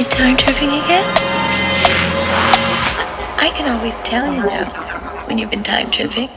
you time tripping again? I can always tell you now when you've been time tripping.